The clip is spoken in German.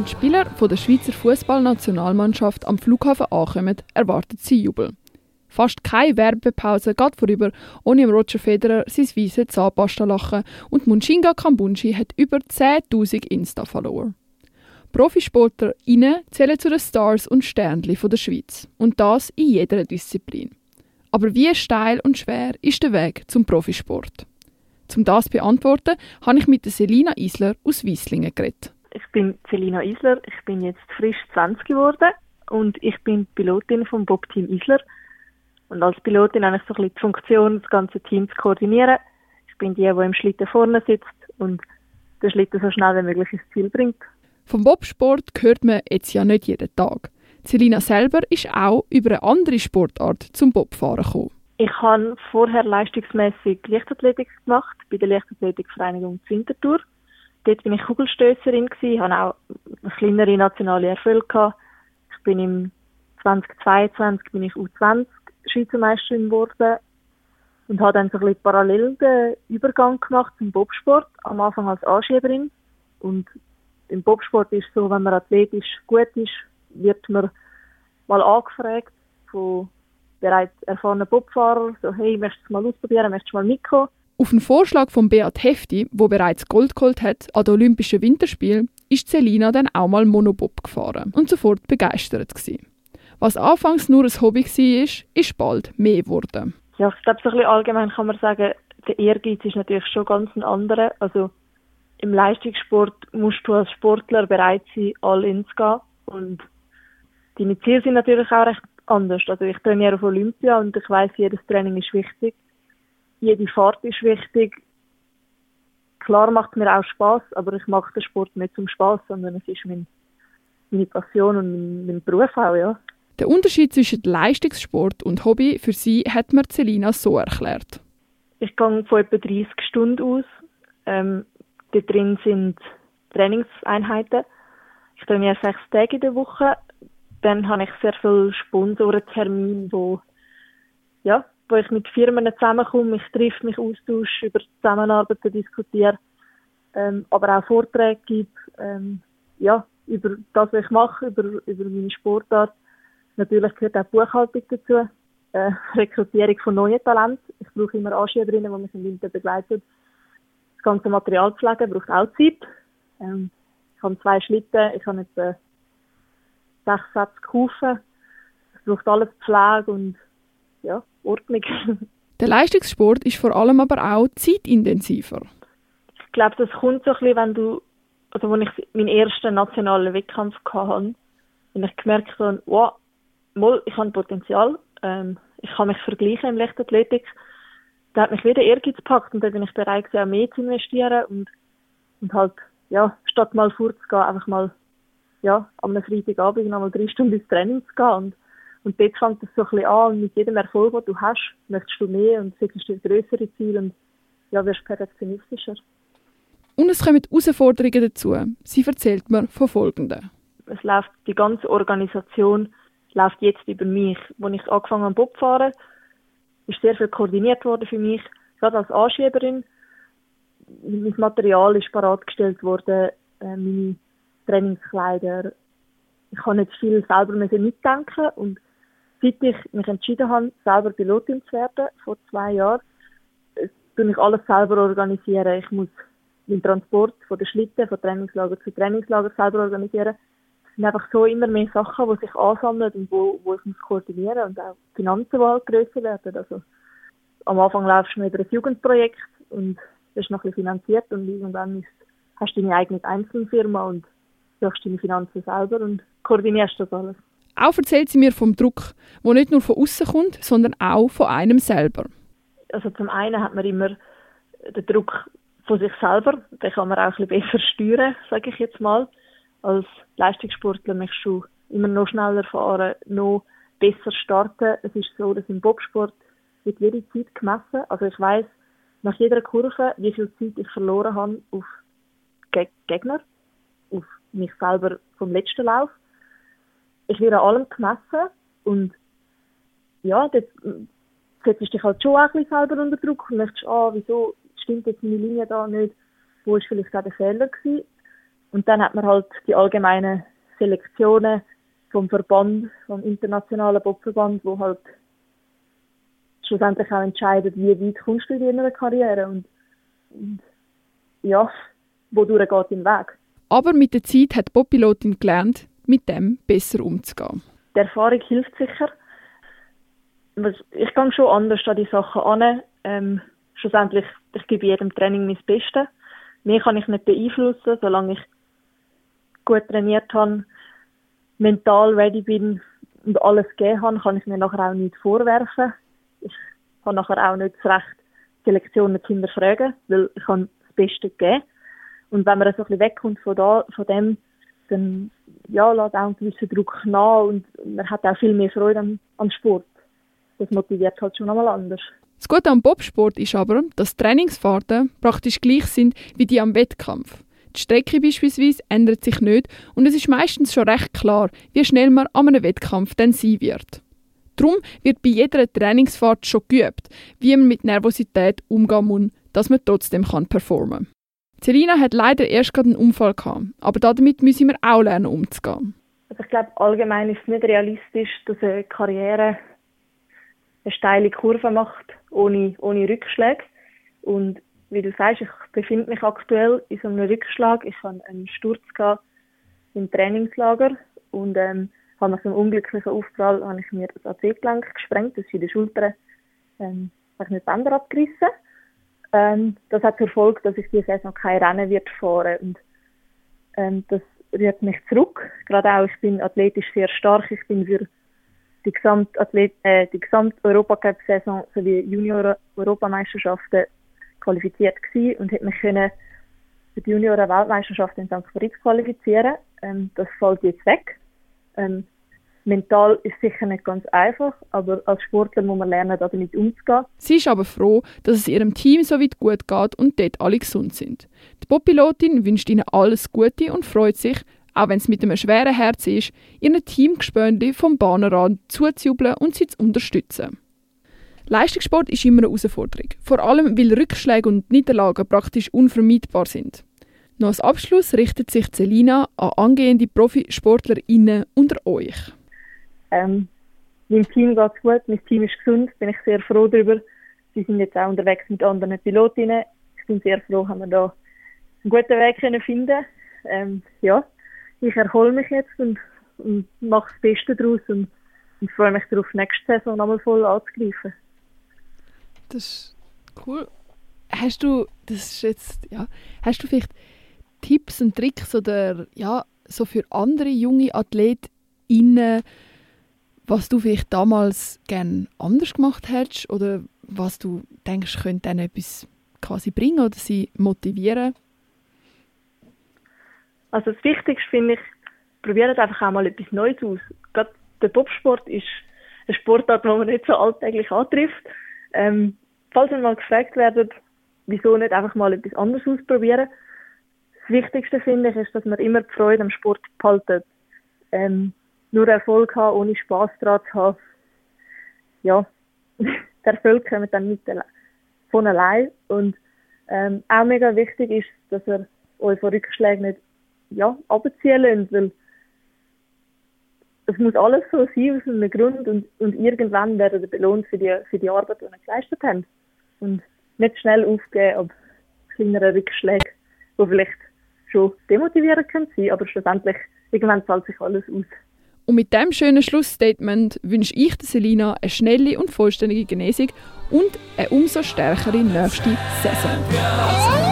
Wenn die Spieler von der Schweizer Fußballnationalmannschaft am Flughafen ankommen, erwartet sie Jubel. Fast keine Werbepause geht vorüber, ohne Roger Federer sein weißes Zahnpasta lachen und Munshinga Kambunji hat über 10.000 Insta-Follower. Profisportlerinnen zählen zu den Stars und Sternchen der Schweiz. Und das in jeder Disziplin. Aber wie steil und schwer ist der Weg zum Profisport? Um das zu beantworten, habe ich mit Selina Isler aus Wieslingen geredet. Ich bin Selina Isler, ich bin jetzt frisch 20 geworden und ich bin Pilotin vom Bob-Team Isler. Und als Pilotin habe ich so ein bisschen die Funktion, das ganze Team zu koordinieren. Ich bin die, die im Schlitten vorne sitzt und den Schlitten so schnell wie möglich ins Ziel bringt. Vom Bobsport hört man jetzt ja nicht jeden Tag. Selina selber ist auch über eine andere Sportart zum Bobfahren gekommen. Ich habe vorher leistungsmäßig Leichtathletik gemacht bei der Leichtathletikvereinigung Winterthur. Dort bin ich Kugelstößerin gewesen, habe auch kleinere nationale Erfolge gehabt. Ich bin im 2022 bin ich U20 Schweizer Meisterin geworden und habe dann so ein bisschen parallel den Übergang gemacht zum Bobsport. Am Anfang als Anschieberin und im Bobsport ist so, wenn man athletisch gut ist, wird man mal angefragt von bereits erfahrenen Bobfahrern, so hey, möchtest du mal ausprobieren, möchtest du mal mitkommen? Auf den Vorschlag von Beat Hefti, wo bereits Gold geholt hat an den Olympischen Winterspielen, ist Selina dann auch mal Monobob gefahren und sofort begeistert gewesen. Was anfangs nur ein Hobby war, ist bald mehr geworden. Ja, ich glaube, so ein bisschen allgemein kann man sagen, der Ehrgeiz ist natürlich schon ganz ein anderer. Also im Leistungssport musst du als Sportler bereit sein, all in zu gehen. Und deine Ziele sind natürlich auch recht anders. Also ich trainiere auf Olympia und ich weiß, jedes Training ist wichtig. Jede Fahrt ist wichtig. Klar macht mir auch Spaß, aber ich mache den Sport nicht zum Spaß, sondern es ist mein, meine Passion und mein, mein Beruf auch, ja. Der Unterschied zwischen Leistungssport und Hobby für sie hat mir Celina so erklärt. Ich gehe von etwa 30 Stunden aus. Ähm, da drin sind Trainingseinheiten. Ich trainiere sechs Tage in der Woche. Dann habe ich sehr viele Sponsorentermine, wo, ja, wo ich mit Firmen zusammenkomme. Ich treffe mich austausche, über Zusammenarbeit diskutiere, ähm, aber auch Vorträge gibt, ähm, ja, über das, was ich mache, über, über meine Sportart. Natürlich gehört auch Buchhaltung dazu, äh, Rekrutierung von neuen Talenten. Ich brauche immer Anschieberinnen, die mich im Winter begleiten das ganze Material pflegen braucht auch Zeit. Ähm, ich habe zwei Schlitten, ich habe äh, sechs Sätze Kufen. Es braucht alles Pflege und ja, Ordnung. Der Leistungssport ist vor allem aber auch zeitintensiver. Ich glaube, das kommt so ein bisschen, wenn du, also als ich meinen ersten nationalen Wettkampf hatte, und ich gemerkt habe, wow, mal, ich habe Potenzial, ähm, ich kann mich vergleichen im Leichtathletik, da hat mich wieder Ehrgeiz gepackt und da bin ich bereit auch mehr zu investieren und, und halt, ja, statt mal vorzugehen, einfach mal, ja, am Freitagabend noch mal drei Stunden ins Training zu gehen und, und dort fängt es so ein bisschen an mit jedem Erfolg, den du hast, möchtest du mehr und setzt dir größere Ziele und, ja, wirst perfektionistischer. Und es kommen Herausforderungen dazu. Sie erzählt mir von Folgenden. Es läuft, die ganze Organisation läuft jetzt über mich. Als ich angefangen habe, Bob fahren, ist sehr viel koordiniert worden für mich, gerade als Anschieberin. Mein Material ist paratgestellt worden, äh, meine Trainingskleider. Ich kann nicht viel selber mitdenken und seit ich mich entschieden habe, selber Pilotin zu werden, vor zwei Jahren, äh, tue ich alles selber organisieren. Ich muss den Transport von der Schlitten, von Trainingslager zu Trainingslager selber organisieren. Es sind einfach so immer mehr Sachen, die sich ansammeln und wo, wo ich muss koordinieren und auch die Finanzen, die halt grösser werden. Also, am Anfang laufst du über ein Jugendprojekt und wirst noch ein bisschen finanziert und irgendwann ist, hast du deine eigene Einzelfirma und suchst deine Finanzen selber und koordinierst das alles. Auch erzählt sie mir vom Druck, der nicht nur von außen kommt, sondern auch von einem selber. Also zum einen hat man immer den Druck von sich selber, den kann man auch ein bisschen besser steuern, sage ich jetzt mal. Als Leistungssportler möchtest du immer noch schneller fahren, noch besser starten. Es ist so, dass im Bobsport wird jede Zeit gemessen. Also ich weiß nach jeder Kurve, wie viel Zeit ich verloren habe auf Gegner, auf mich selber vom letzten Lauf. Ich werde an allem gemessen und ja, das setzt dich halt schon auch ein bisschen selber unter Druck und möchtest, ah, wieso stimmt jetzt meine Linie da nicht, wo ist vielleicht auch der Fehler gewesen. Und dann hat man halt die allgemeinen Selektionen vom Verband, vom internationalen Bobverband, wo halt schlussendlich auch entscheidet, wie weit kommst du in deiner Karriere und, und ja, wodurch geht dein Weg. Aber mit der Zeit hat Bobpilotin gelernt, mit dem besser umzugehen. Die Erfahrung hilft sicher. Ich gehe schon anders an die Sachen an. Ähm, schlussendlich, ich gebe jedem Training mein Bestes. Mehr kann ich nicht beeinflussen, solange ich gut trainiert habe, mental ready bin und alles gegeben habe, kann ich mir nachher auch nichts vorwerfen. Ich kann nachher auch nicht das Recht, die Lektionen zu hinterfragen, weil ich habe das Beste gegeben. Und wenn man so ein bisschen wegkommt von, da, von dem, dann ja, lässt auch einen gewissen Druck nach und man hat auch viel mehr Freude am, am Sport. Das motiviert halt schon einmal anders. Das Gute am Bobsport ist aber, dass Trainingsfahrten praktisch gleich sind wie die am Wettkampf. Die Strecke beispielsweise ändert sich nicht und es ist meistens schon recht klar, wie schnell man an einem Wettkampf dann sein wird. Darum wird bei jeder Trainingsfahrt schon geübt, wie man mit Nervosität umgehen muss, dass man trotzdem kann performen Selina hat leider erst gerade einen Unfall gehabt, aber damit müssen wir auch lernen umzugehen. Also ich glaube, allgemein ist es nicht realistisch, dass eine Karriere eine steile Kurve macht, ohne, ohne Rückschläge. Und wie du sagst, ich befinde mich aktuell in so einem Rückschlag. Ich hatte einen Sturz im Trainingslager und ähm, habe nach einem unglücklichen Aufprall habe ich mir das AC-Gelenk gesprengt, das ist in der Schulter, ähm, habe ich mir Bänder abgerissen. Ähm, das hat zur Folge, dass ich diese Saison kein Rennen wird fahren und ähm, das rührt mich zurück. Gerade auch, ich bin athletisch sehr stark. Ich bin für die Gesamtathlet äh, die Gesamt-Europacup-Saison sowie Junior-Europameisterschaften qualifiziert gewesen und hätte mich können für die Junioren-Weltmeisterschaft in St. Moritz qualifizieren. Ähm, das fällt jetzt weg. Ähm, mental ist sicher nicht ganz einfach, aber als Sportler muss man lernen, damit umzugehen. Sie ist aber froh, dass es ihrem Team so weit gut geht und dort alle gesund sind. Die Poppilotin wünscht ihnen alles Gute und freut sich, auch wenn es mit einem schweren Herz ist, ihren Teamgespönli vom Bahnenrand zuzujubeln und sie zu unterstützen. Leistungssport ist immer eine Herausforderung, vor allem weil Rückschläge und Niederlagen praktisch unvermeidbar sind. Noch als Abschluss richtet sich Celina an angehende ProfisportlerInnen unter euch. Ähm, meinem Team geht es gut, mein Team ist gesund, bin ich sehr froh darüber. Sie sind jetzt auch unterwegs mit anderen Pilotinnen. Ich bin sehr froh, haben wir da einen guten Weg können finden. Ähm, ja, ich erhole mich jetzt und, und mache das Beste daraus und, und freue mich darauf, nächste Saison nochmal voll anzugreifen. Das ist cool. Hast du, das ist jetzt, ja, hast du vielleicht Tipps und Tricks oder ja, so für andere junge AthletInnen, was du vielleicht damals gerne anders gemacht hättest oder was du denkst, könnte ihnen etwas quasi bringen oder sie motivieren? Also das Wichtigste finde ich, probiert einfach auch mal etwas Neues aus. Gerade der Bobsport ist ein Sportart, den man nicht so alltäglich antrifft. Ähm, falls ihr mal gefragt werdet, wieso nicht einfach mal etwas anderes ausprobieren. Das Wichtigste finde ich, ist, dass man immer die Freude am Sport behaltet. Ähm, nur Erfolg haben, ohne Spaß daran zu haben. Ja, der Erfolg kommt dann nicht von allein. Und ähm, auch mega wichtig ist, dass ihr euch von Rückschlägen nicht ja, abziehen lasst, weil es muss alles so sein aus einem Grund und, und irgendwann werdet ihr belohnt für die, für die Arbeit, die ihr geleistet habt. Und nicht schnell aufgeben ab kleineren Rückschlägen, die vielleicht schon demotivierend können aber schlussendlich irgendwann zahlt sich alles aus. Und mit diesem schönen Schlussstatement wünsche ich der Selina eine schnelle und vollständige Genesung und eine umso stärkere nächste Saison.